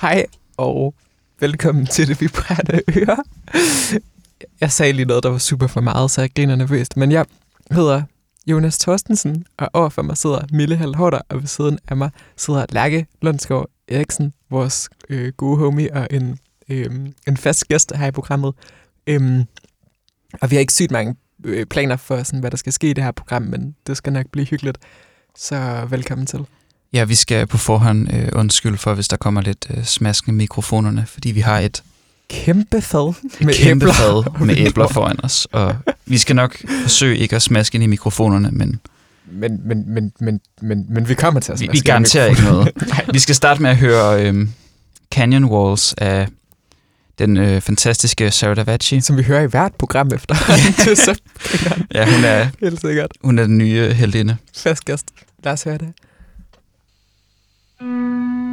Hej og velkommen til det vibrerende øre. Jeg sagde lige noget, der var super for meget, så jeg griner nervøst. Men jeg hedder Jonas Thorstensen, og overfor mig sidder Mille Halhorter, og ved siden af mig sidder Lærke Lundsgaard Eriksen, vores øh, gode homie og en, øh, en fast gæst her i programmet. Øhm, og vi har ikke sygt mange øh, planer for, sådan, hvad der skal ske i det her program, men det skal nok blive hyggeligt. Så velkommen til. Ja, vi skal på forhånd øh, undskylde for, hvis der kommer lidt øh, smaskende mikrofonerne, fordi vi har et Kæmpe fad med kæmpe æbler. fad med æbler foran os. Og vi skal nok forsøge ikke at smaske ind i mikrofonerne, men... Men, men, men, men, men, men vi kommer til at smaske Vi, vi garanterer ikke noget. vi skal starte med at høre øh, Canyon Walls af den øh, fantastiske Sarah Davachi. Som vi hører i hvert program efter. ja, hun er, Helt sikkert. hun er den nye heldinde. Fast gæst. Lad os høre det. Øh,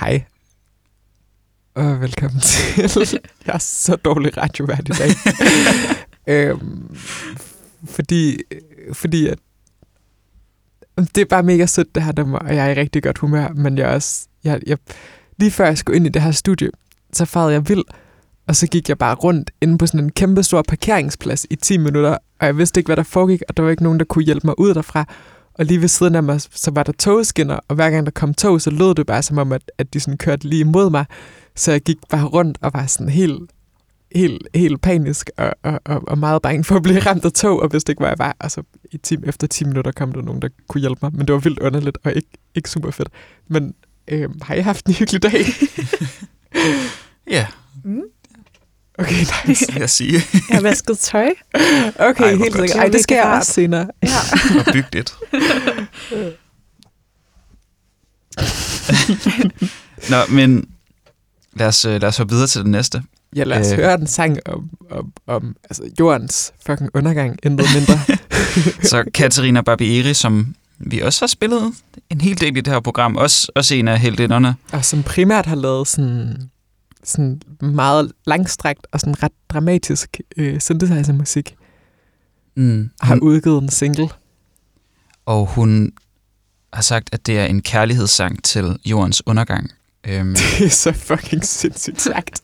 hej. Og velkommen til. Jeg er så dårlig radiovært i dag. øhm, fordi, fordi at det er bare mega sødt, det her nummer, og jeg er i rigtig godt humør, men jeg er også, jeg, jeg, lige før jeg skulle ind i det her studie, så farede jeg vild, og så gik jeg bare rundt inde på sådan en kæmpe stor parkeringsplads i 10 minutter, og jeg vidste ikke, hvad der foregik, og der var ikke nogen, der kunne hjælpe mig ud derfra. Og lige ved siden af mig, så var der togskinner, og hver gang der kom tog, så lød det bare som om, at, at de sådan kørte lige imod mig. Så jeg gik bare rundt og var sådan helt, helt, helt panisk og, og, og, og meget bange for at blive ramt af tog, og vidste ikke, hvor jeg var. Og så i time, efter 10 minutter kom der nogen, der kunne hjælpe mig. Men det var vildt underligt og ikke, ikke super fedt. Men øh, har I haft en hyggelig dag? Ja, Mm. Okay, nice. vil jeg sige. Jeg har vasket tøj. Okay, Ej, helt sikkert. Ej, det skal jeg også senere. Ja. Og bygget. Nå, men lad os, øh, lad os hoppe videre til det næste. Ja, lad os Øh. høre en sang om, om, om altså, jordens fucking undergang, intet mindre. Så Katarina Barbieri, som vi også har spillet en hel del i det her program, også, også en af heldinderne. og som primært har lavet sådan, sådan meget langstrakt og sådan ret dramatisk øh, synthesizer-musik, Mm. har Hun, udgivet en single. og hun har sagt, at det er en kærlighedssang til jordens undergang. Øhm, Det er så fucking sindssygt sagt.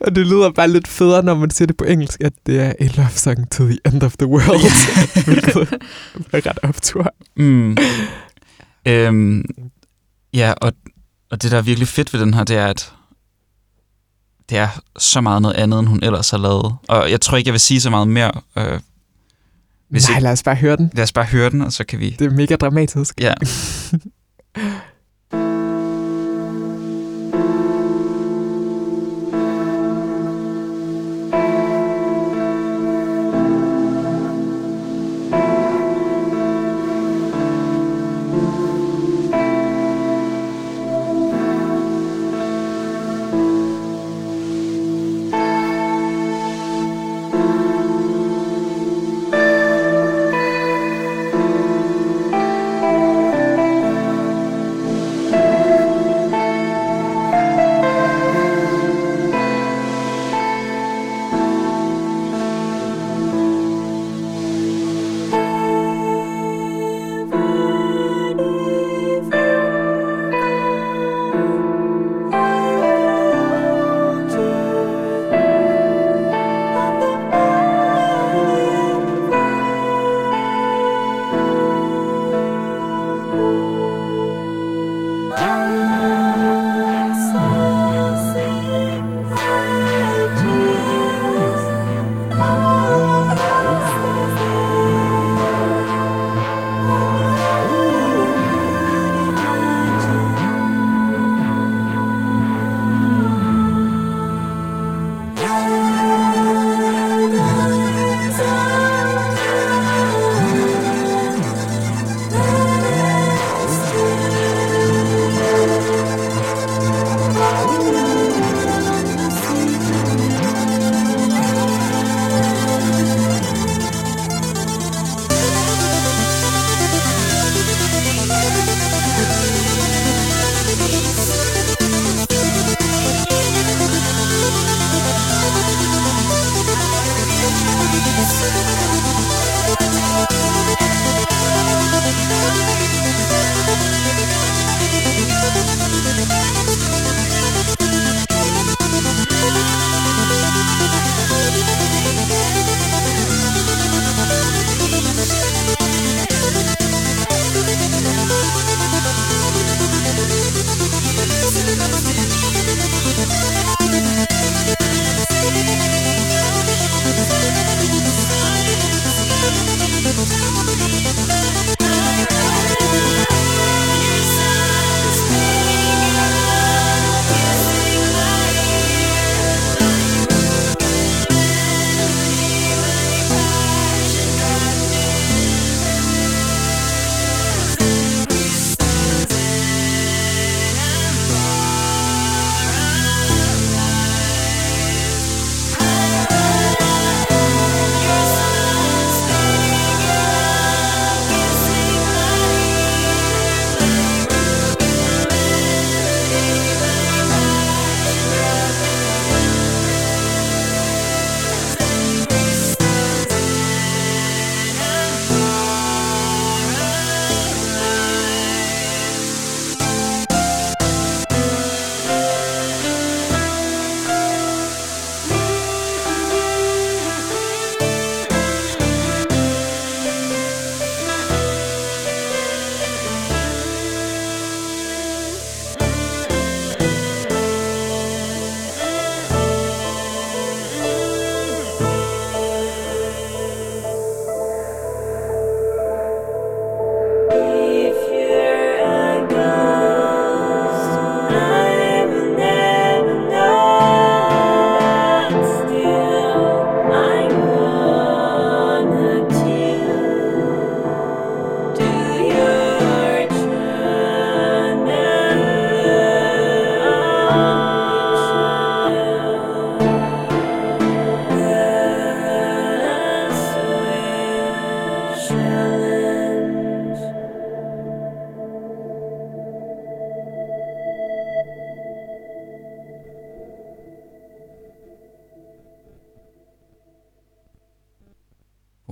og det lyder bare lidt federe, når man siger det på engelsk, at det er a love song to the end of the world. Hvilket er ret optur. mm. øhm, ja, og, og det, der er virkelig fedt ved den her, det er, at det er så meget noget andet, end hun ellers har lavet. Og jeg tror ikke, jeg vil sige så meget mere. Øh, hvis Nej, ikke, lad os bare høre den. lad os bare høre den, og så kan vi... Det er mega dramatisk. Ja.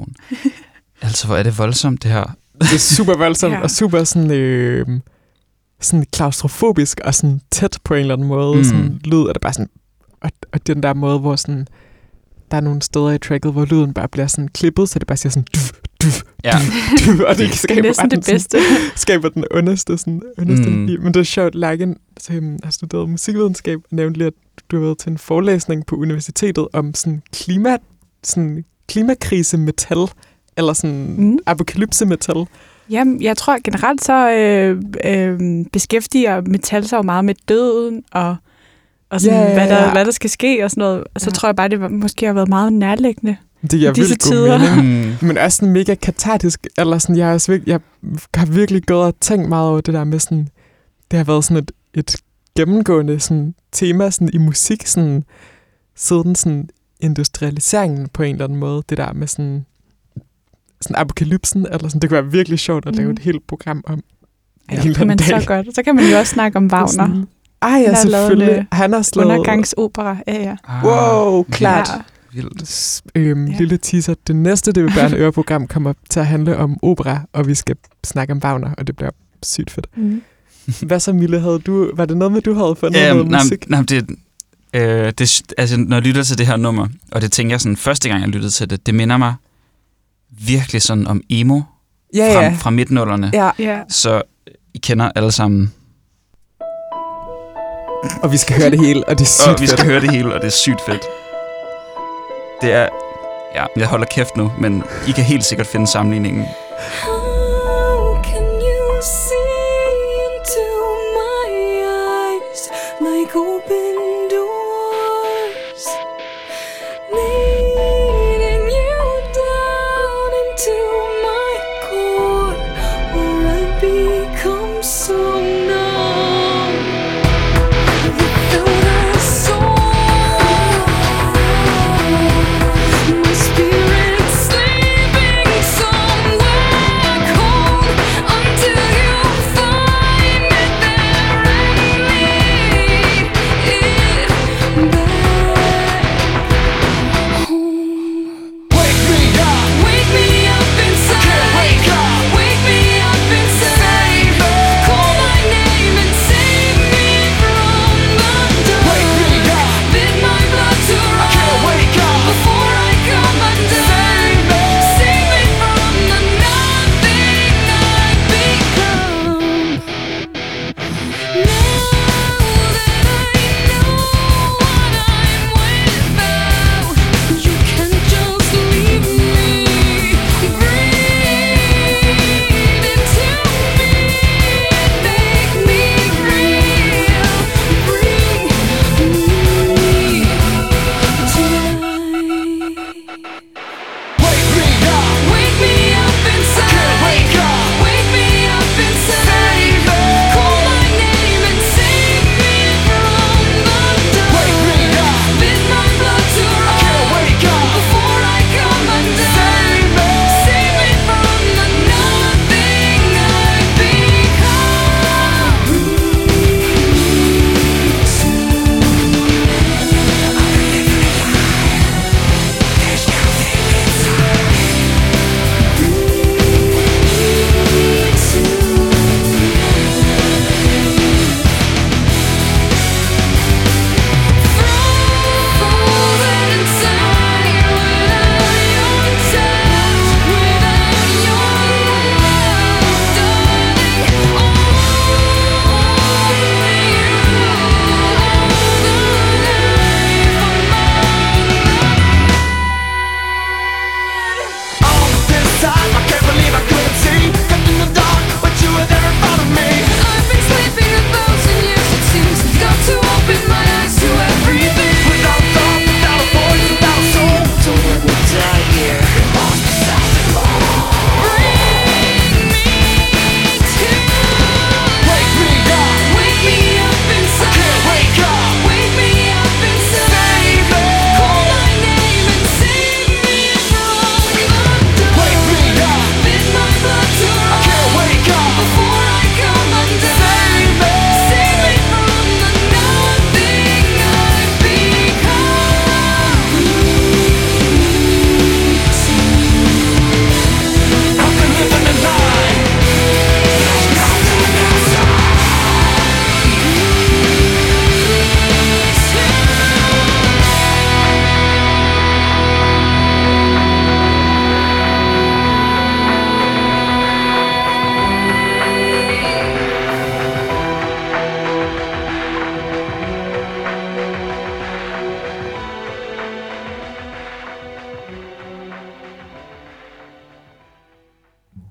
Altså, hvor er det voldsomt, det her. Det er super voldsomt Ja. og super sådan, øh, sådan klaustrofobisk og sådan tæt på en eller anden måde. Mm. Sådan lyd er det bare sådan... Og, og den der måde, hvor sådan... Der er nogle steder i tracket, hvor lyden bare bliver sådan klippet, så det bare siger sådan... Duf, duf, Ja. duf, og det, Det er skaber næsten det den sådan- bedste. skaber den underste, sådan, underste Mm. Men det er sjovt, Lærken som har studeret musikvidenskab, og nævnte lige, at du har været til en forelæsning på universitetet om sådan klima, sådan klimakrise metal, eller sådan Mm. mm. apokalypse metal. Jamen, jeg tror generelt så øh, øh, beskæftiger metal sig jo meget med døden og, og sådan, ja, hvad, der, hvad der skal ske og sådan noget. Og så Ja. tror jeg bare, det var, måske har været meget nærliggende. Det giver Disse vildt god tider. mening. Mm. Men også sådan mega katartisk, eller sådan, jeg, er også virkelig, jeg har virkelig gået og tænkt meget over det der med sådan, det har været sådan et, et gennemgående sådan, tema sådan, i musik, sådan, siden sådan, industrialiseringen på en eller anden måde, det der med sådan, sådan apokalypsen, eller sådan, det kunne være virkelig sjovt at lave Mhm. et helt program om. Ja, en det kan så godt. Så kan man jo også snakke om Wagner. Sådan, ej, Han ja, har lavet en, selvfølgelig. Han har slået... Undergangsopera. Ja, ja. Ah, Wow, klart. Ja. Vildt. Øhm, Ja. ja. Lille teaser. Det næste, det vil være en øreprogram, kommer til at handle om opera, og vi skal snakke om Wagner, og det bliver sygt fedt. Mm. Hvad så, Mille? Havde du, var det noget med, du havde fundet Ja, noget nej, musik? nej, det, øh, det, altså, når jeg lytter til det her nummer, og det tænker jeg sådan, første gang jeg lyttede til det, det minder mig virkelig sådan om emo Ja, fra, ja. fra midtnullerne. ja. Ja. Så I kender alle sammen. Og vi skal høre det hele, og det er sygt Og vi skal fedt. høre det hele, og det er sygt fedt. Det er... Ja, jeg holder kæft nu, men I kan helt sikkert finde sammenligningen.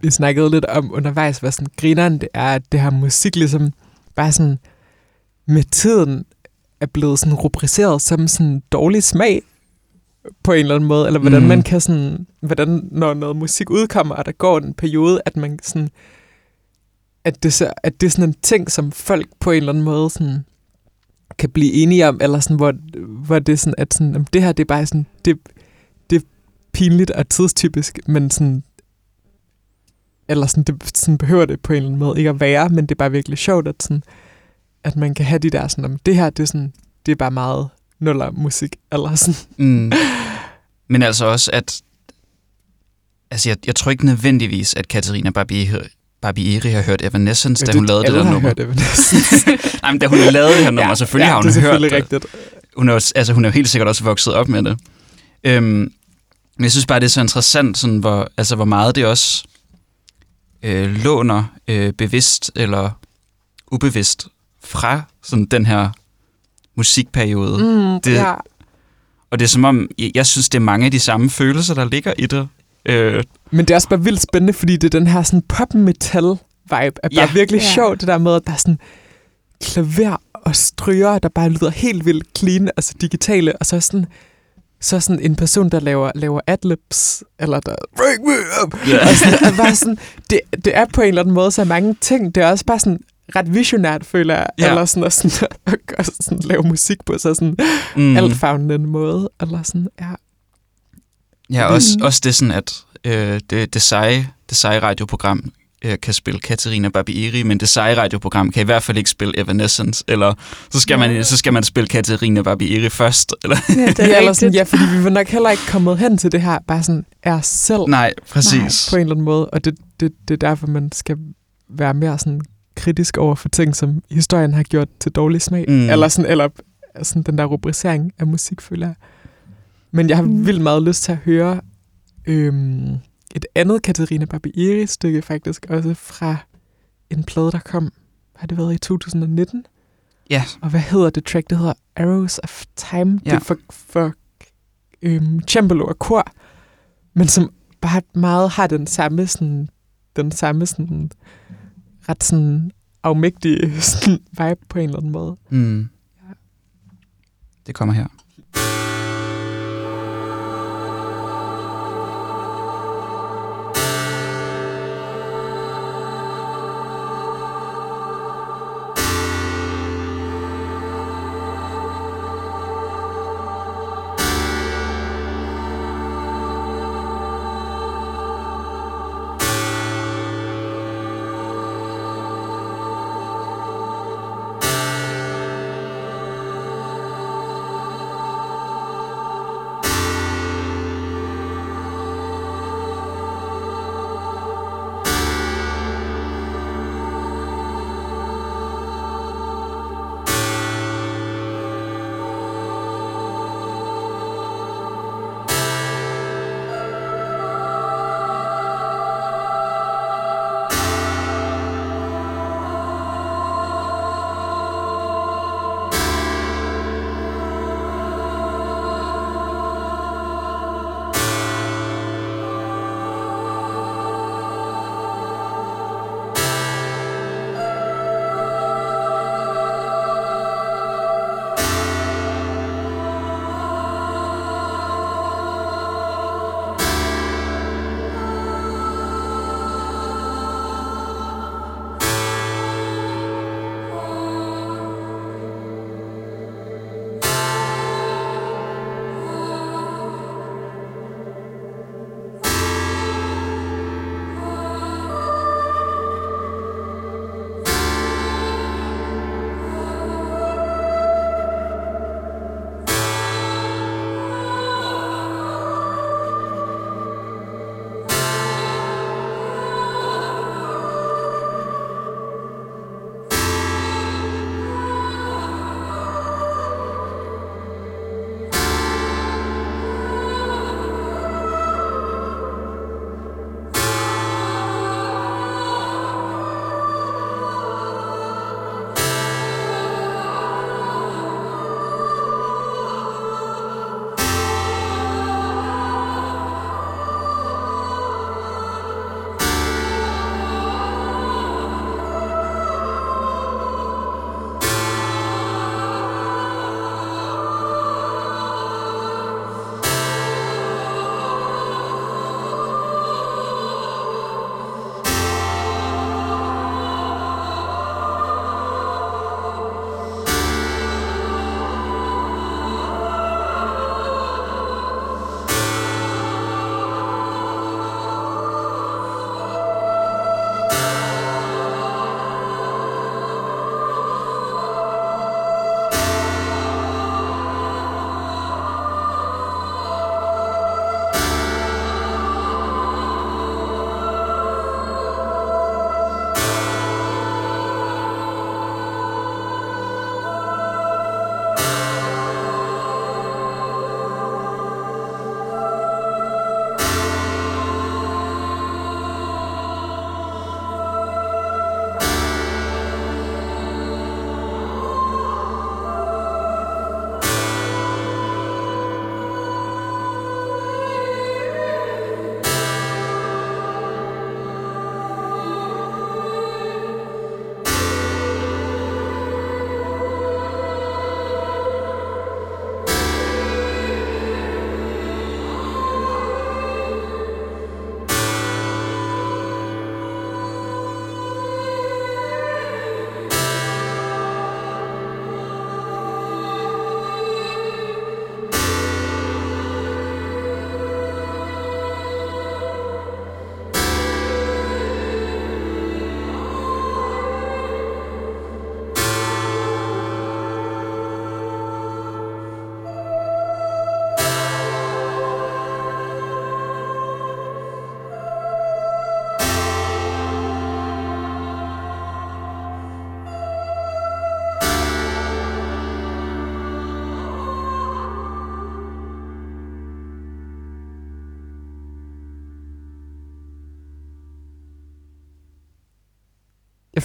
Vi snakkede lidt om undervejs, hvad sådan grineren det er, at det her musik ligesom bare sådan med tiden er blevet sådan rubriceret som sådan dårlig smag på en eller anden måde, eller hvordan mm. man kan sådan, hvordan når noget musik udkommer, og der går en periode, at man sådan, at det, så, at det er sådan en ting, som folk på en eller anden måde sådan, kan blive enige om, eller sådan, hvor, hvor det er sådan, at sådan, jamen, det her, det er bare sådan, det, det er pinligt og tidstypisk, men sådan, eller sådan, det, sådan behøver det på en eller anden måde ikke at være, men det er bare virkelig sjovt, at, sådan, at man kan have de der sådan, om det her, det er sådan, det er bare meget nuller musik, eller sådan. Mm. Men altså også, at... Altså, jeg, jeg tror ikke nødvendigvis, at Katarina Barbieri, Barbieri har hørt Evanescence, da hun lavede det der nummer. Hørt Evanescence. Nej, men da hun lavede det her nummer, Ja, selvfølgelig ja, har hun det er hørt det. rigtigt. Hun er, jo, altså, hun er jo helt sikkert også vokset op med det. Øhm, men jeg synes bare, det er så interessant, sådan, hvor, altså, hvor meget det også øh, låner øh, bevidst eller ubevidst fra sådan, den her musikperiode. Mm. Det- ja. Og det er som om, jeg, jeg synes, det er mange af de samme følelser, der ligger i det. Øh, Men det er også bare vildt spændende, fordi det er den her sådan pop-metal-vibe, er bare Ja. virkelig Ja. sjovt, det der med, at der er sådan klaver og stryger, der bare lyder helt vildt clean, altså digitale, og så sådan, så sådan en person, der laver, laver adlibs, eller der break me up, Ja. og sådan, bare sådan, det, det er på en eller anden måde så mange ting, det er også bare sådan ret visionært, føler jeg, Ja. eller sådan at, sådan, at, gøre sådan, lave musik på så sådan mm. altfavnende måde, eller sådan, ja. Ja, også, Mm. også det sådan, at øh, det, det, seje, det seje radioprogram øh, kan spille Katarina Barbieri, men det seje radioprogram kan i hvert fald ikke spille Evanescence, eller så skal, man, så skal man spille Katarina Barbieri først. Eller? Ja, det Ja, er eller sådan, ja, fordi vi var nok heller ikke kommet hen til det her, bare sådan er selv Nej, præcis. på en eller anden måde, og det, det, det er derfor, man skal være mere sådan kritisk over for ting, som historien har gjort til dårlig smag, mm. eller, sådan, eller sådan den der rubricering af musik, føler jeg. Men jeg har Mm. vildt meget lyst til at høre øhm, et andet Katarina Barbieri-stykke faktisk, også fra en plade, der kom, har det været i 2019? Ja, Og hvad hedder det track? Det hedder Arrows of Time. Ja. Ja. Det er for, for øhm, cembalo og kor, men som bare meget har den samme sådan, den samme sådan, ret sådan afmægtige sådan, vibe på en eller anden måde. mm. det kommer her.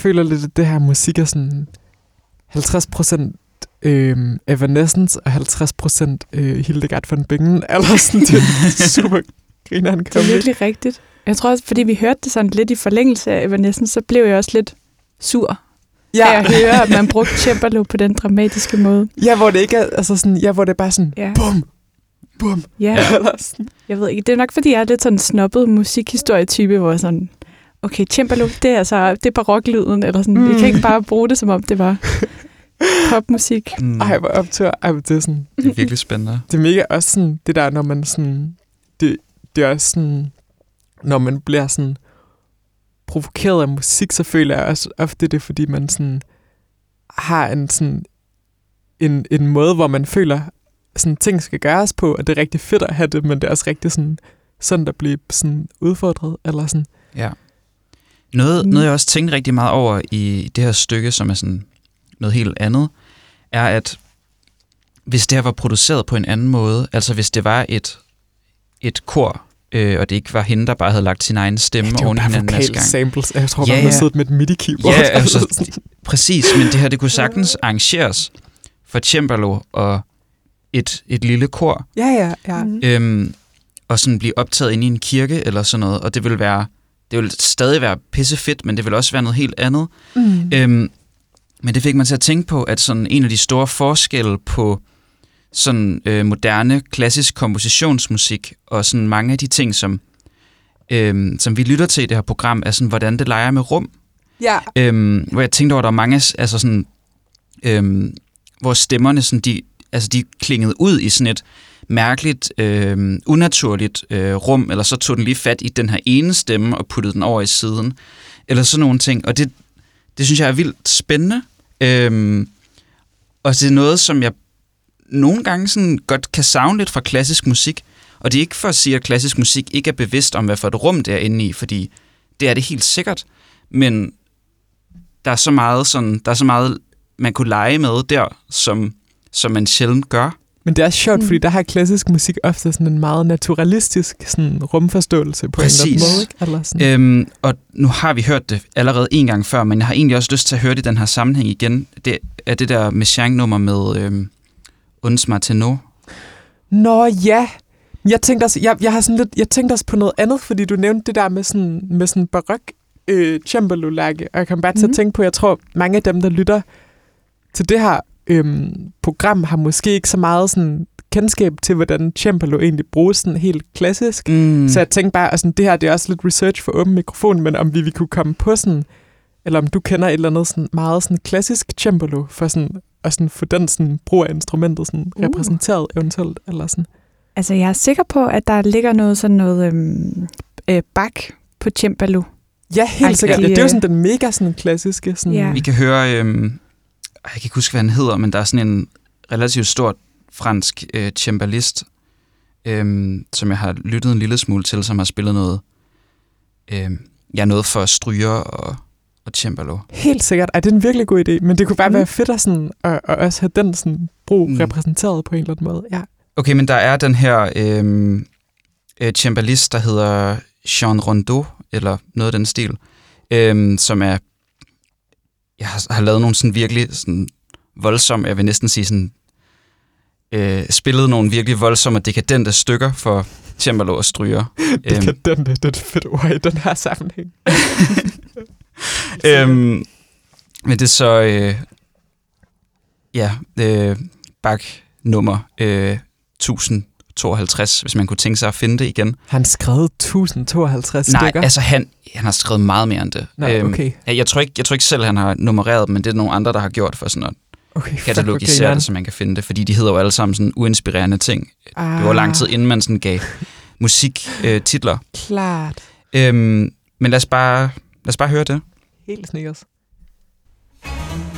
Føler lidt, at det her musik er sådan 50% øh, Evanescence og 50% øh, Hildegard von Bingen. Eller sådan, det er super grineren Det er virkelig rigtigt. Jeg tror også, fordi vi hørte det sådan lidt i forlængelse af Evanescence, så blev jeg også lidt sur ja. at høre, at man brugte cembalo på den dramatiske måde. ja, hvor det ikke er, altså sådan, ja, hvor det er bare sådan, Ja. bum, bum, Ja. Ja. Jeg ved ikke, det er nok, fordi jeg er lidt sådan en snobbet musikhistorietype, hvor sådan, okay, cembalo, det er altså, det er baroklyden, eller sådan, mm. vi Mm. kan ikke bare bruge det, som om det var popmusik. Mm, Ej, hvor optur. Ej, det er sådan, det er virkelig spændende. det er mega også sådan, det der, når man sådan, det, det er også sådan, når man bliver sådan provokeret af musik, så føler jeg også ofte det, er, fordi man sådan har en sådan en, en måde, hvor man føler, sådan ting skal gøres på, og det er rigtig fedt at have det, men det er også rigtig sådan, sådan at blive sådan udfordret, eller sådan. Ja. Noget, Mm. noget, jeg også tænkte rigtig meget over i det her stykke, som er sådan noget helt andet, er, at hvis det her var produceret på en anden måde, altså hvis det var et, et kor, øh, og det ikke var hende, der bare havde lagt sin egen stemme jo oven i hinanden næste gang. samples. Jeg tror Ja, man ja. siddet med et midi-keyboard. Ja, altså. Præcis, men det her, det kunne sagtens arrangeres for cembalo og et, et lille kor, ja, ja, ja. Øhm, og sådan blive optaget ind i en kirke eller sådan noget, og det vil være, det vil stadig være pissefedt, men det vil også være noget helt andet. Mm. Øhm, men det fik mig til at tænke på, at sådan en af de store forskelle på sådan øh, moderne, klassisk kompositionsmusik, og sådan mange af de ting, som, øhm, som vi lytter til i det her program, er sådan, hvordan det leger med rum. Ja. Øhm, hvor jeg tænkte over, at der er mange, altså sådan, øhm, hvor stemmerne sådan, de, altså de klingede ud i sådan et mærkeligt, øh, unaturligt øh, rum, eller så tog den lige fat i den her ene stemme og puttede den over i siden, eller sådan nogle ting. Og det, det synes jeg er vildt spændende. Øh, og det er noget, som jeg nogle gange sådan godt kan savne lidt fra klassisk musik. Og det er ikke for at sige, at klassisk musik ikke er bevidst om, hvad for et rum det er inde i, fordi det er det helt sikkert. Men der er så meget, sådan, der er så meget man kunne lege med der, som, som man sjældent gør. Men det er sjovt, Mm. mm. fordi der har klassisk musik ofte sådan en meget naturalistisk sådan rumforståelse på Præcis. en eller anden måde. Ikke? Eller sådan. Øhm, og nu har vi hørt det allerede en gang før, men jeg har egentlig også lyst til at høre det i den her sammenhæng igen. Det er det der Messiaen-nummer med øhm, Uns Martineau. Nå ja, jeg tænkte, også, jeg, jeg, har sådan lidt, jeg tænkte også på noget andet, fordi du nævnte det der med sådan, med sådan barok øh, cembalo-lærke, og jeg kom bare til Mhm. at tænke på, jeg tror, mange af dem, der lytter til det her øhm, program, har måske ikke så meget sådan kendskab til, hvordan cembalo egentlig bruges sådan helt klassisk. Mm. Så jeg tænkte bare, altså, det her det er også lidt research for åben mikrofon, men om vi, vi kunne komme på sådan, eller om du kender et eller andet sådan meget sådan klassisk cembalo, for sådan, at sådan få den sådan, brug af instrumentet sådan, Uh. repræsenteret eventuelt, eller sådan. Altså, jeg er sikker på, at der ligger noget sådan noget øhm, øh, bak på cembalo. Ja, helt Ej, sikkert. Ja, det er jo øh, sådan den mega sådan klassiske. Sådan, Ja. Vi kan høre, øhm, jeg kan ikke huske, hvad han hedder, men der er sådan en relativt stor fransk øh, cembalist, øhm, som jeg har lyttet en lille smule til, som har spillet noget, øhm, ja, noget for stryger og, og cembalo. Helt sikkert. Ej, det er en virkelig god idé, men det kunne bare Mm. være fedt at, sådan, at, at også have den sådan, brug Mm. repræsenteret på en eller anden måde. Ja. Okay, men der er den her øhm, øh, cembalist, der hedder Jean Rondeau, eller noget af den stil, øhm, som er, jeg har, har lavet nogle sådan virkelig sådan voldsomme, jeg vil næsten sige sådan, øh, spillet nogle virkelig voldsomme og dekadente stykker for cembalo og stryger. Det kan den, det er et fedt ord i den her sammenhæng. øhm, men det er så, øh, ja, øh, bak nummer øh, 1052, hvis man kunne tænke sig at finde det igen. Han skrevet 1052 Nej, stykker? altså han, han har skrevet meget mere end det. Nå, Øhm, okay. ja, jeg, tror ikke, jeg tror ikke selv, han har nummereret dem, men det er nogle andre, der har gjort for sådan at okay katalogisere okay, det, så man kan finde det, fordi de hedder jo alle sammen sådan uinspirerende ting. ah, Det var lang tid, inden man sådan gav musiktitler. Øh, titler. Klart. øhm, men lad os, bare, lad os bare høre det. Helt snikkers. Thank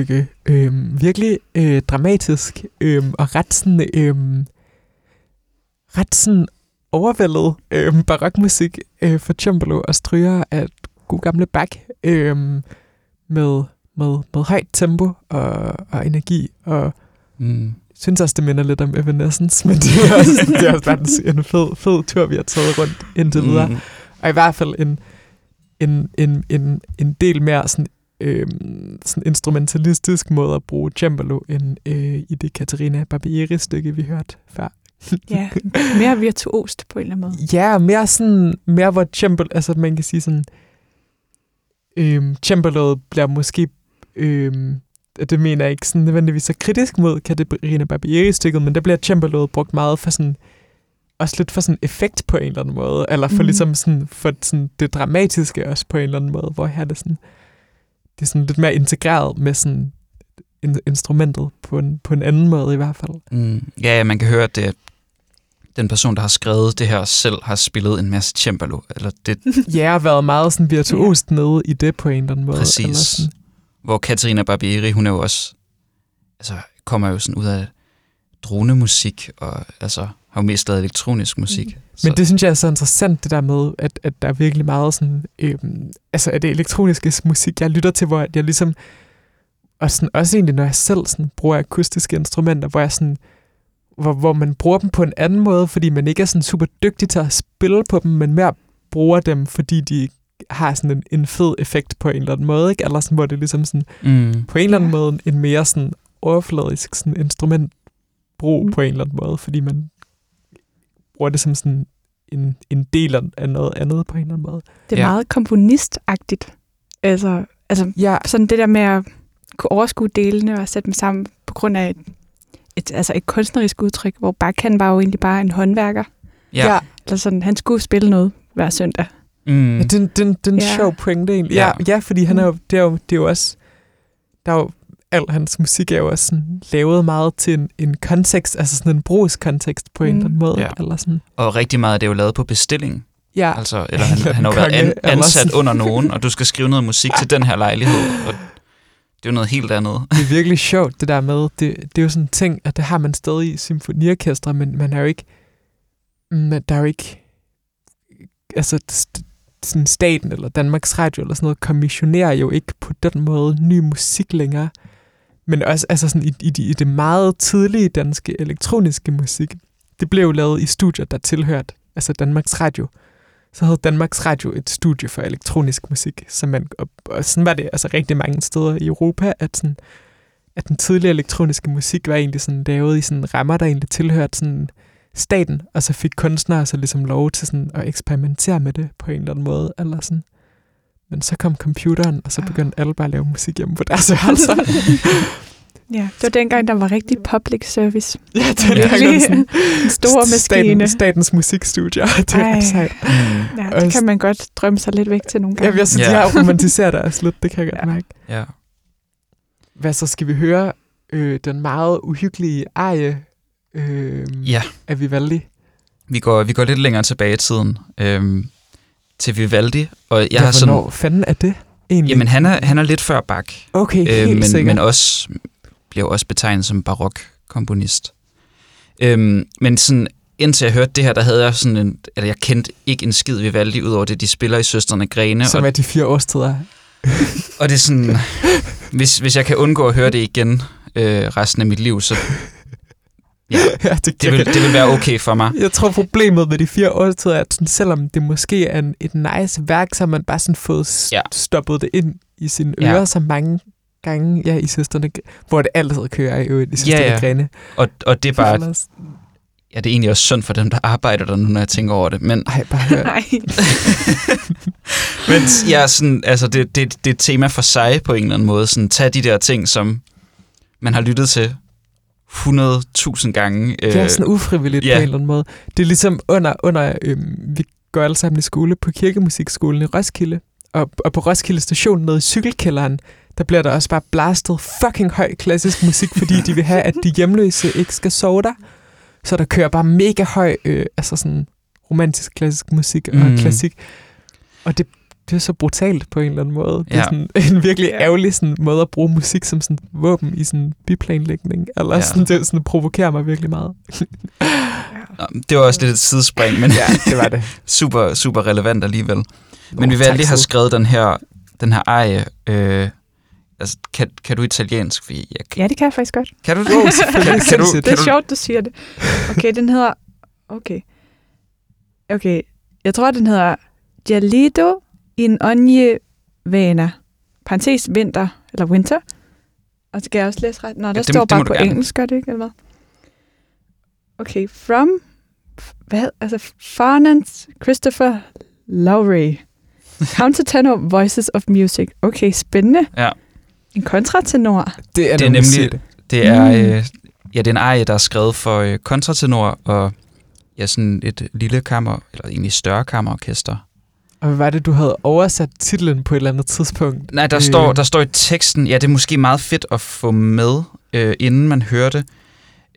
et stykke øh, virkelig øh, dramatisk øh, og ret sådan, øh, ret sådan overvældet øh, barokmusik øh, for cembalo og stryger af god gamle Bach øh, med, med, med højt tempo og, og energi og Mm. synes også, det minder lidt om Evanescence, men det er også, det er også bare en fed, fed tur, vi har taget rundt indtil videre. Mm. Og i hvert fald en, en, en, en, en del mere sådan, øhm, sådan instrumentalistisk måde at bruge cembalo, end øh, i det Katarina Barbieri-stykke, vi hørte før. Ja, mere virtuost på en eller anden måde. Ja, mere sådan, mere hvor cembalo, altså man kan sige sådan, øhm, cembaloet bliver måske, øhm, det mener jeg ikke sådan nødvendigvis så kritisk mod Katarina Barbieri-stykket, men der bliver cembaloet brugt meget for sådan, også lidt for sådan effekt på en eller anden måde, eller for mm. ligesom sådan, for sådan det dramatiske også på en eller anden måde, hvor her er det sådan, det er sådan lidt mere integreret med sådan in- instrumentet på en, på en anden måde i hvert fald. Mm. Ja, man kan høre, at det den person, der har skrevet det her selv, har spillet en masse cembalo. Eller det, Ja, og været meget sådan virtuost nede i det på en eller anden måde. Præcis. Eller sådan. hvor Katarina Barbieri, hun er jo også, altså kommer jo sådan ud af dronemusik, og altså har jo mest lavet elektronisk musik. Mm. Men det synes jeg er så interessant, det der med, at, at der er virkelig meget sådan, øhm, altså er det elektroniske musik, jeg lytter til, hvor jeg ligesom, og sådan, også egentlig, når jeg selv sådan, bruger akustiske instrumenter, hvor jeg sådan, hvor, hvor man bruger dem på en anden måde, fordi man ikke er sådan super dygtig til at spille på dem, men mere bruger dem, fordi de har sådan en, en fed effekt på en eller anden måde, ikke? Eller sådan, hvor det er ligesom sådan, Mm. på en eller anden Ja. måde en mere sådan overfladisk sådan instrumentbrug mm. på en eller anden måde, fordi man bruger det som sådan en, en del af- noget andet på en eller anden måde. Det er Ja. meget komponistagtigt. Altså, altså Ja, sådan det der med at kunne overskue delene og sætte dem sammen på grund af et, et, altså et kunstnerisk udtryk, hvor Bach han var jo egentlig bare en håndværker. Ja. ja. Eller sådan, han skulle spille noget hver søndag. Mm. ja den, den, den Ja. sjov pointe egentlig. Ja. Ja, ja fordi han er jo, Mm. det er jo, det er jo også, der er jo, al hans musik er jo også sådan, lavet meget til en, en kontekst, altså sådan en brugskontekst på en Mm. eller anden måde. Ja. Eller sådan. Og rigtig meget af det er jo lavet på bestilling. Ja, Altså, eller han, han har jo været an, ansat under nogen, og du skal skrive noget musik til den her lejlighed. Og det er jo noget helt andet. det er virkelig sjovt, det der med, det, det er jo sådan en ting, at det har man stadig i symfoniorkestre, men man er jo ikke, men der er jo ikke, altså sådan staten eller Danmarks Radio eller sådan noget, kommissionerer jo ikke på den måde ny musik længere. Men også altså sådan i, i, de, i det meget tidlige danske elektroniske musik, det blev jo lavet i studier, der tilhørte altså Danmarks Radio. Så havde Danmarks Radio et studie for elektronisk musik, som man, og, og sådan var det altså rigtig mange steder i Europa, at sådan, at den tidlige elektroniske musik var egentlig sådan lavet i sådan rammer, der egentlig tilhørte sådan staten, og så fik kunstnere så ligesom lov til sådan at eksperimentere med det på en eller anden måde, eller sådan. Men så kom computeren, og så Ah. begyndte alle bare at lave musik hjemme på deres værelser. Ja, det var dengang, der var rigtig public service. ja, det er Virkelig sådan en stor maskine. staten, statens musikstudier. Det er Ej. ret sejt. Mm. Ja, det kan man godt drømme sig lidt væk til nogle gange. Ja, jeg synes, Ja. ja. jeg romantiserer det også lidt, det kan jeg godt Ja. mærke. Ja. Hvad så skal vi høre øh, den meget uhyggelige arie øh, ja, af Vivaldi? vi går, vi går lidt længere tilbage i tiden øhm, til Vivaldi, og jeg ja, har sådan... hvornår fanden er det egentlig? Jamen, han er, han er lidt før Bach, okay, helt øh, men, sikkert. men også bliver også betegnet som barok-komponist. Øhm, men sådan, indtil jeg hørte det her, der havde jeg sådan en, eller jeg kendte ikke en skid Vivaldi, udover det, de spiller i Søsterne Grene. Som og, er de fire årstider. og det er sådan, hvis, hvis jeg kan undgå at høre det igen øh, resten af mit liv, så ja, ja, det, det, vil, det vil være okay for mig. Jeg tror, problemet med de fire årstider er, at sådan, selvom det måske er en, et nice værk, så har man bare sådan fået Ja. stoppet det ind i sine Ja. ører så mange gange ja, i Søsterne, hvor det altid kører i øvrigt i Søsterne Ja, ja. Grene. Og, og det er bare, Ej, ja, det er egentlig også synd for dem, der arbejder der nu, når jeg tænker over det. Men, bare hør. Nej. men ja, sådan, altså, det, det, det er et tema for sig på en eller anden måde. Sådan, tag de der ting, som man har lyttet til 100.000 gange. Det er sådan ufrivilligt ja. på en eller anden måde. Det er ligesom under, under øhm, vi går alle sammen i skole på kirkemusikskolen i Roskilde, og, og på Roskilde station nede i cykelkælderen, der bliver der også bare blastet fucking høj klassisk musik, fordi de vil have, at de hjemløse ikke skal sove der. Så der kører bare mega høj, øh, altså sådan romantisk klassisk musik og mm. klassik. Og det, det er så brutalt på en eller anden måde. Det er Ja. sådan en virkelig Ja. ærgerlig sådan, måde at bruge musik som sådan våben i sådan byplanlægning. Eller Ja. ja. sådan, det sådan, provokerer mig virkelig meget. Nå, Det var også lidt et sidespring, men Ja, det var det. super, super relevant alligevel. Men Nå, vi vil lige have skrevet den her, den her eje. Øh, altså, kan, kan du italiensk? Fordi jeg, kan, Ja, det kan jeg faktisk godt. kan du det? Selvfølgelig. Kan- kan du- Sindssygt. Det er du- sjovt, du siger det. Okay, den hedder... Okay. Okay, jeg tror, den hedder Gelido in ogni vena. Parentes vinter, eller winter. Og så kan jeg også læse ret. Nå, der Ja, det- står det bare du på gerne. engelsk, gør det ikke, eller hvad? Okay, from... Hvad? Altså, Farnance Christopher Lowry. Countertenor Voices of Music. Okay, spændende. Ja. En kontratenor. Det er, Det er nemlig det. Det er, Mm. øh, ja, det er en eje, der er skrevet for øh, kontratenor og ja, sådan et lille kammer, eller egentlig større kammerorkester. Og hvad var det, du havde oversat titlen på et eller andet tidspunkt? Nej, der, Øh. står, der står i teksten, ja, det er måske meget fedt at få med, øh, inden man hører det.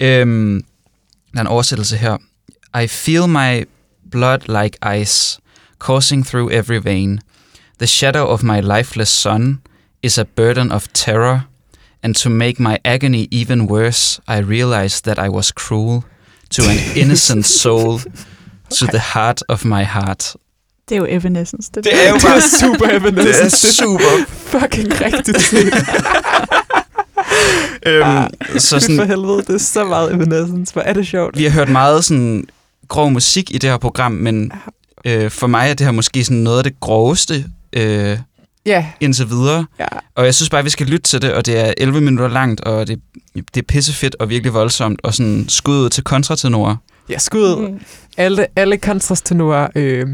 Øhm, der er en oversættelse her. I feel my blood like ice, coursing through every vein. The shadow of my lifeless son is a burden of terror, and to make my agony even worse, I realized that I was cruel to an innocent soul, to the heart of my heart. Det er jo Evanescence. Det, Det er jo bare er super Evanescence. det er super. fucking rigtigt øhm, så Så for sådan, helvede, det er så meget Evanescence. Hvor er det sjovt. vi har hørt meget sådan grov musik i det her program, men øh, for mig er det her måske sådan noget af det groveste øh, Ja, indtil videre. ja. Og jeg synes bare, vi skal lytte til det, og det er 11 minutter langt, og det, det er pissefedt og virkelig voldsomt, og sådan skud ud til kontratenorer. Ja, skud. Mm. Alle, alle kontrastenorer, øh,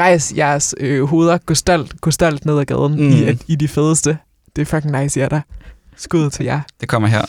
rejs jeres øh, hoveder, gå stolt, gå stolt ned ad gaden Mm. i, i de fedeste. Det er fucking nice, I er der. Skud til jer. Det kommer her.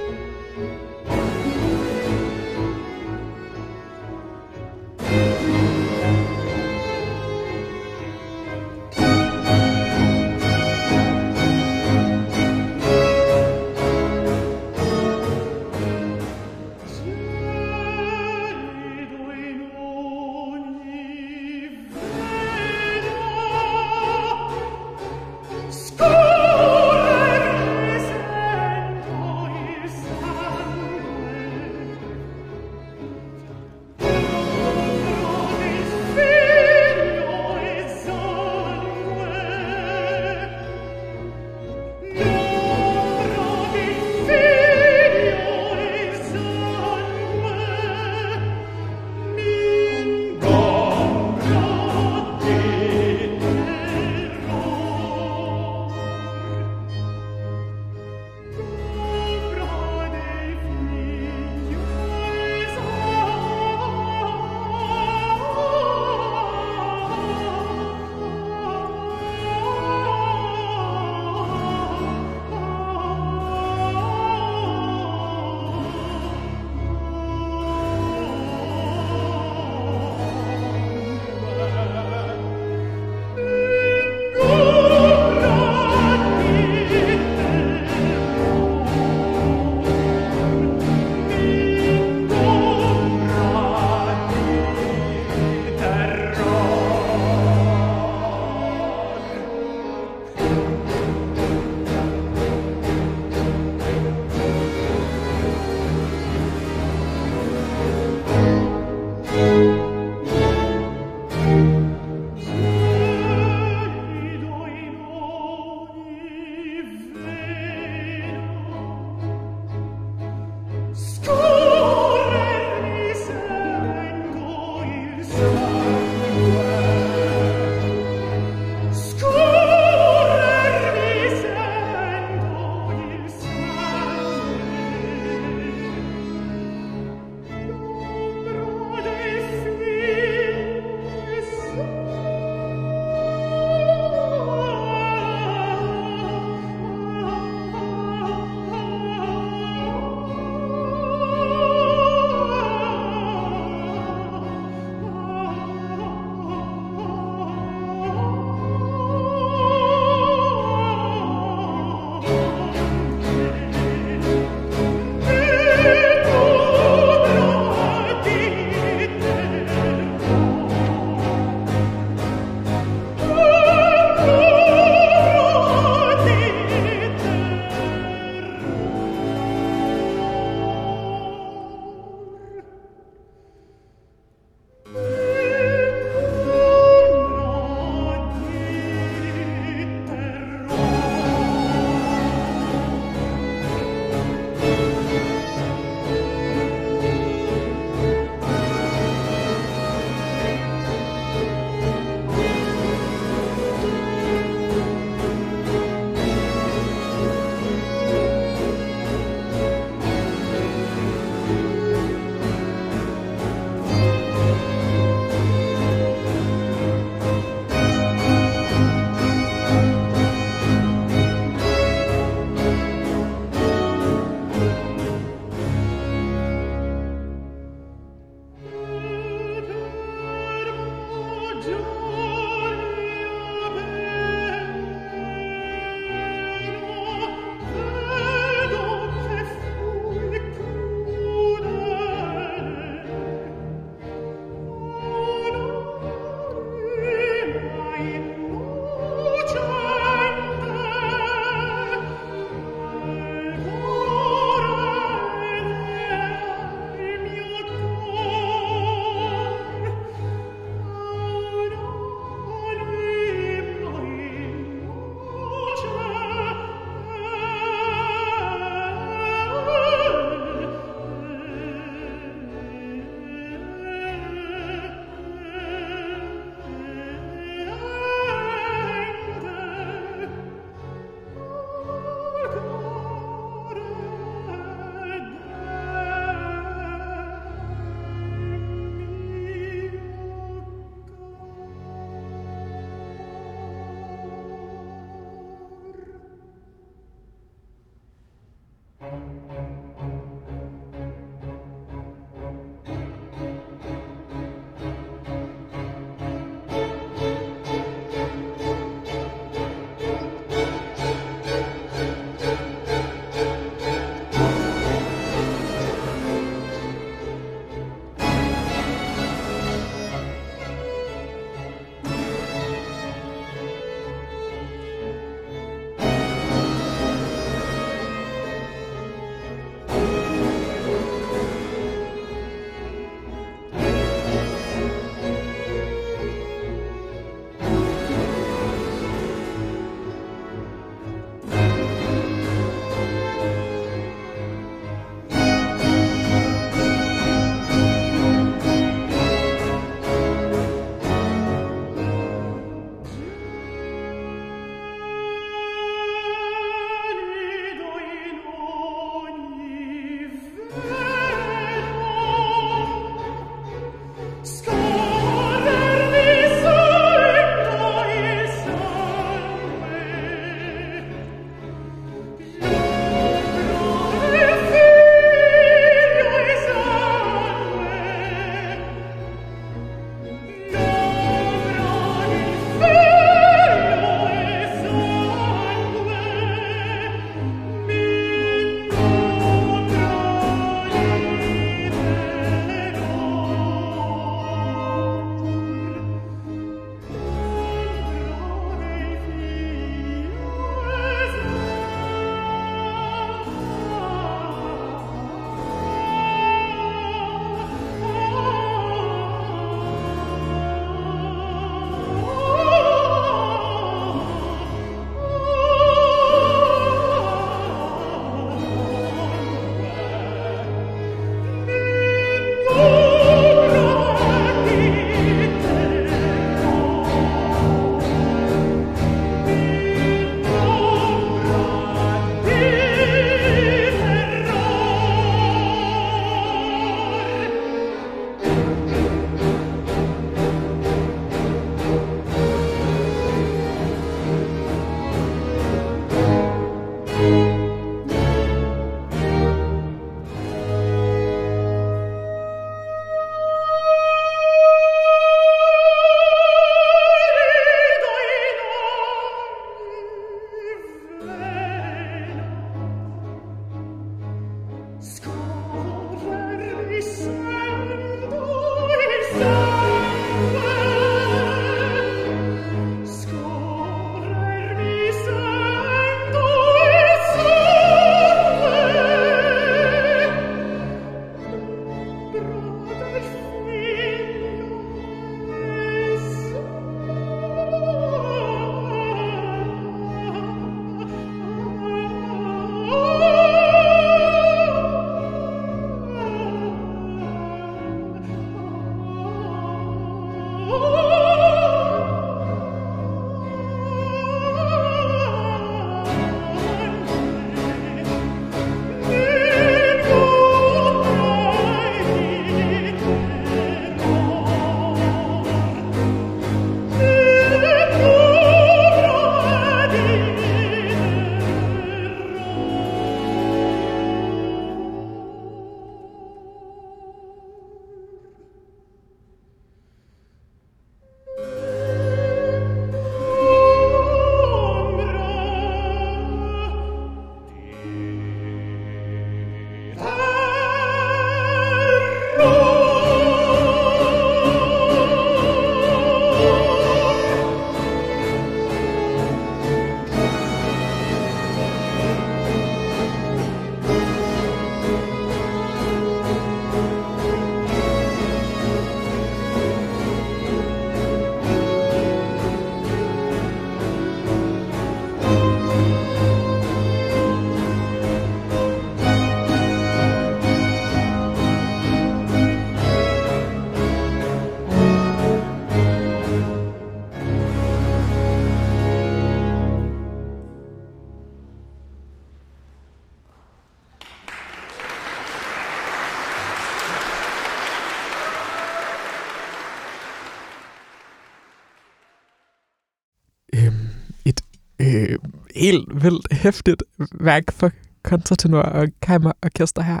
Helt vildt hæftigt værk for kontratenor og kammerorkester her.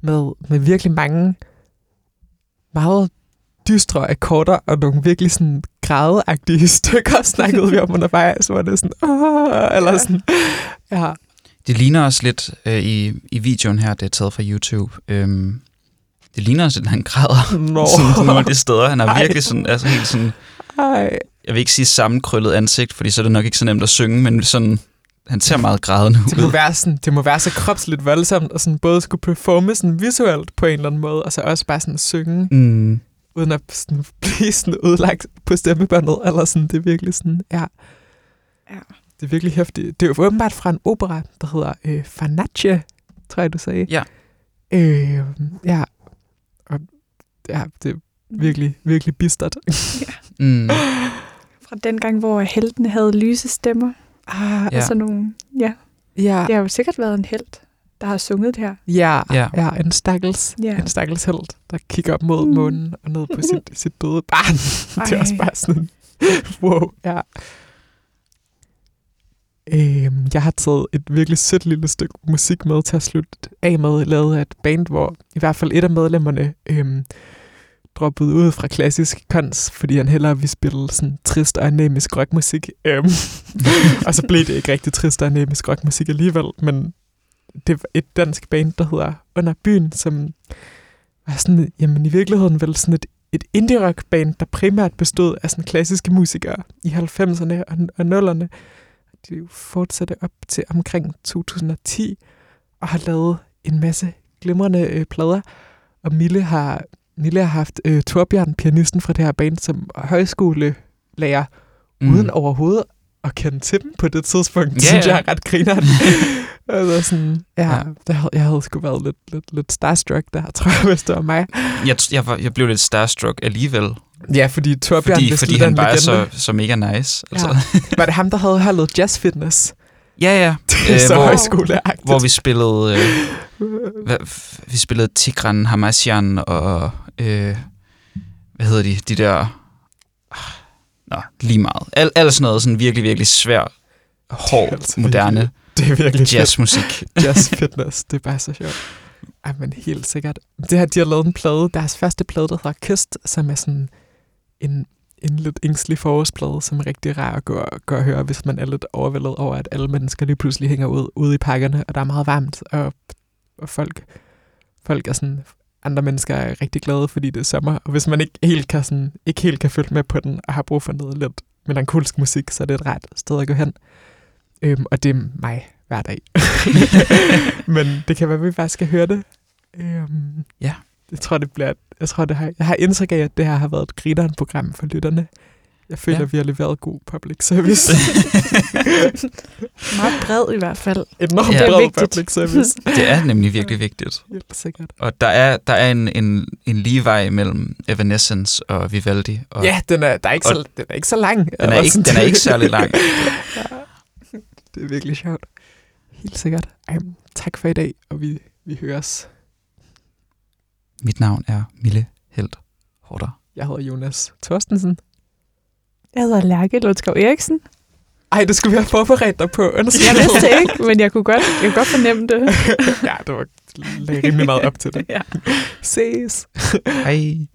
Med, med virkelig mange meget dystre akkorder og nogle virkelig sådan grædeagtige stykker, snakkede vi om undervejs, hvor det er sådan, Åh, eller sådan, ja, Det ligner også lidt øh, i, i videoen her, det er taget fra YouTube. Øhm, det ligner også, at han græder Nå. sådan på nogle af de steder. Han har Ej. virkelig sådan, altså helt sådan, Ej, jeg vil ikke sige sammenkrøllet ansigt, fordi så er det nok ikke så nemt at synge, men sådan, han ser meget grædende det må ud. være sådan, det må være så kropsligt voldsomt, og sådan både skulle performe sådan visuelt på en eller anden måde, og så også bare sådan synge, Mm. uden at sådan blive sådan udlagt på stemmebåndet, eller sådan, det er virkelig sådan, ja. Ja. Det er virkelig hæftigt. Det er jo åbenbart fra en opera, der hedder øh, Farnace, tror jeg, du sagde. Ja. Øh, ja. Og ja, det er virkelig, virkelig bistert. Mm. Fra den gang, hvor heltene havde lyse stemmer. Ah, Ja. Og sådan nogle, ja. ja, Det har jo sikkert været en held, der har sunget det her. ja, Ja. ja, en stakkels, Ja. en stakkels held, der kigger op mod Mm. månen og ned på sit, sit døde barn. det er også bare sådan, wow, ja. Øhm, jeg har taget et virkelig sødt lille stykke musik med til at slutte af med, lavet af et band, hvor i hvert fald et af medlemmerne øhm, droppede ud fra klassisk kons, fordi han hellere ville spille sådan trist og anemisk rockmusik. Øhm, og så blev det ikke rigtig trist og anemisk rockmusik alligevel, men det var et dansk band, der hedder Under Byen, som var sådan, jamen i virkeligheden vel sådan et, et indie-rock band, der primært bestod af sådan klassiske musikere i 90'erne og, og 0'erne. De fortsatte op til omkring 2010 og har lavet en masse glimrende øh, plader. Og Mille har, Mille har haft øh, Torbjørn, pianisten fra det her band, som højskolelærer, mm. uden overhovedet at kende til dem på det tidspunkt. Ja, synes jeg er ret grineren. altså sådan, ja, Ja. Det havde, jeg havde sgu været lidt, lidt, lidt starstruck der, tror jeg, hvis det var mig. Jeg, jeg, var, jeg blev lidt starstruck alligevel, Ja, fordi Torbjørn fordi, fordi han bare er så, så mega nice. Altså. Ja. Var det ham, der havde holdet Jazz Fitness? Ja, ja. Det er Øh, så hvor- højskoleagtigt. Hvor vi spillede, øh, hvad, vi spillede Tigran, Hamasyan og, øh, hvad hedder de, de der, ah, nå, lige meget. Al, alt sådan noget, sådan virkelig, virkelig svær, hård, altså moderne virkelig- Det er virkelig jazz. jazzmusik. jazz Fitness. Det er bare så sjovt. Ej, men helt sikkert. Det her, de har lavet en plade, deres første plade, der hedder Kyst, som er sådan en, en lidt ængstelig forårsplade, som er rigtig rar at gøre, gøre høre, hvis man er lidt overvældet over, at alle mennesker lige pludselig hænger ud ude i pakkerne, og der er meget varmt, og, og folk, folk er sådan, andre mennesker er rigtig glade, fordi det er sommer, og hvis man ikke helt kan, sådan, ikke helt kan følge med på den, og har brug for noget lidt melankolsk musik, så er det et ret sted at gå hen. Øhm, og det er mig hver dag. Men det kan være, at vi bare skal høre det. Øhm, Ja. Jeg tror, det bliver, jeg tror, det har, jeg har indtryk af, at det her har været et grineren program for lytterne. Jeg føler, Ja. ja. at vi har leveret god public service. Meget bred i hvert fald. Enormt Ja. ja. Bred public service. Det er nemlig virkelig vigtigt. Helt sikkert. Og der er, der er en, en, en ligevej mellem Evanescence og Vivaldi. Og Ja, den er, der er ikke så, den er ikke så lang. Den er, ikke, den er ikke særlig lang. Det er virkelig sjovt. Helt sikkert. Ej, tak for i dag, og vi, vi høres. Mit navn er Mille Helt Hårder. Jeg hedder Jonas Thorstensen. Jeg hedder Lærke Lundskov Eriksen. Ej, det skulle vi have forberedt dig på. Jeg vidste det ikke, men jeg kunne godt, jeg kunne godt fornemme det. ja, det var rimelig meget op til det. Ja. Ses. Hej.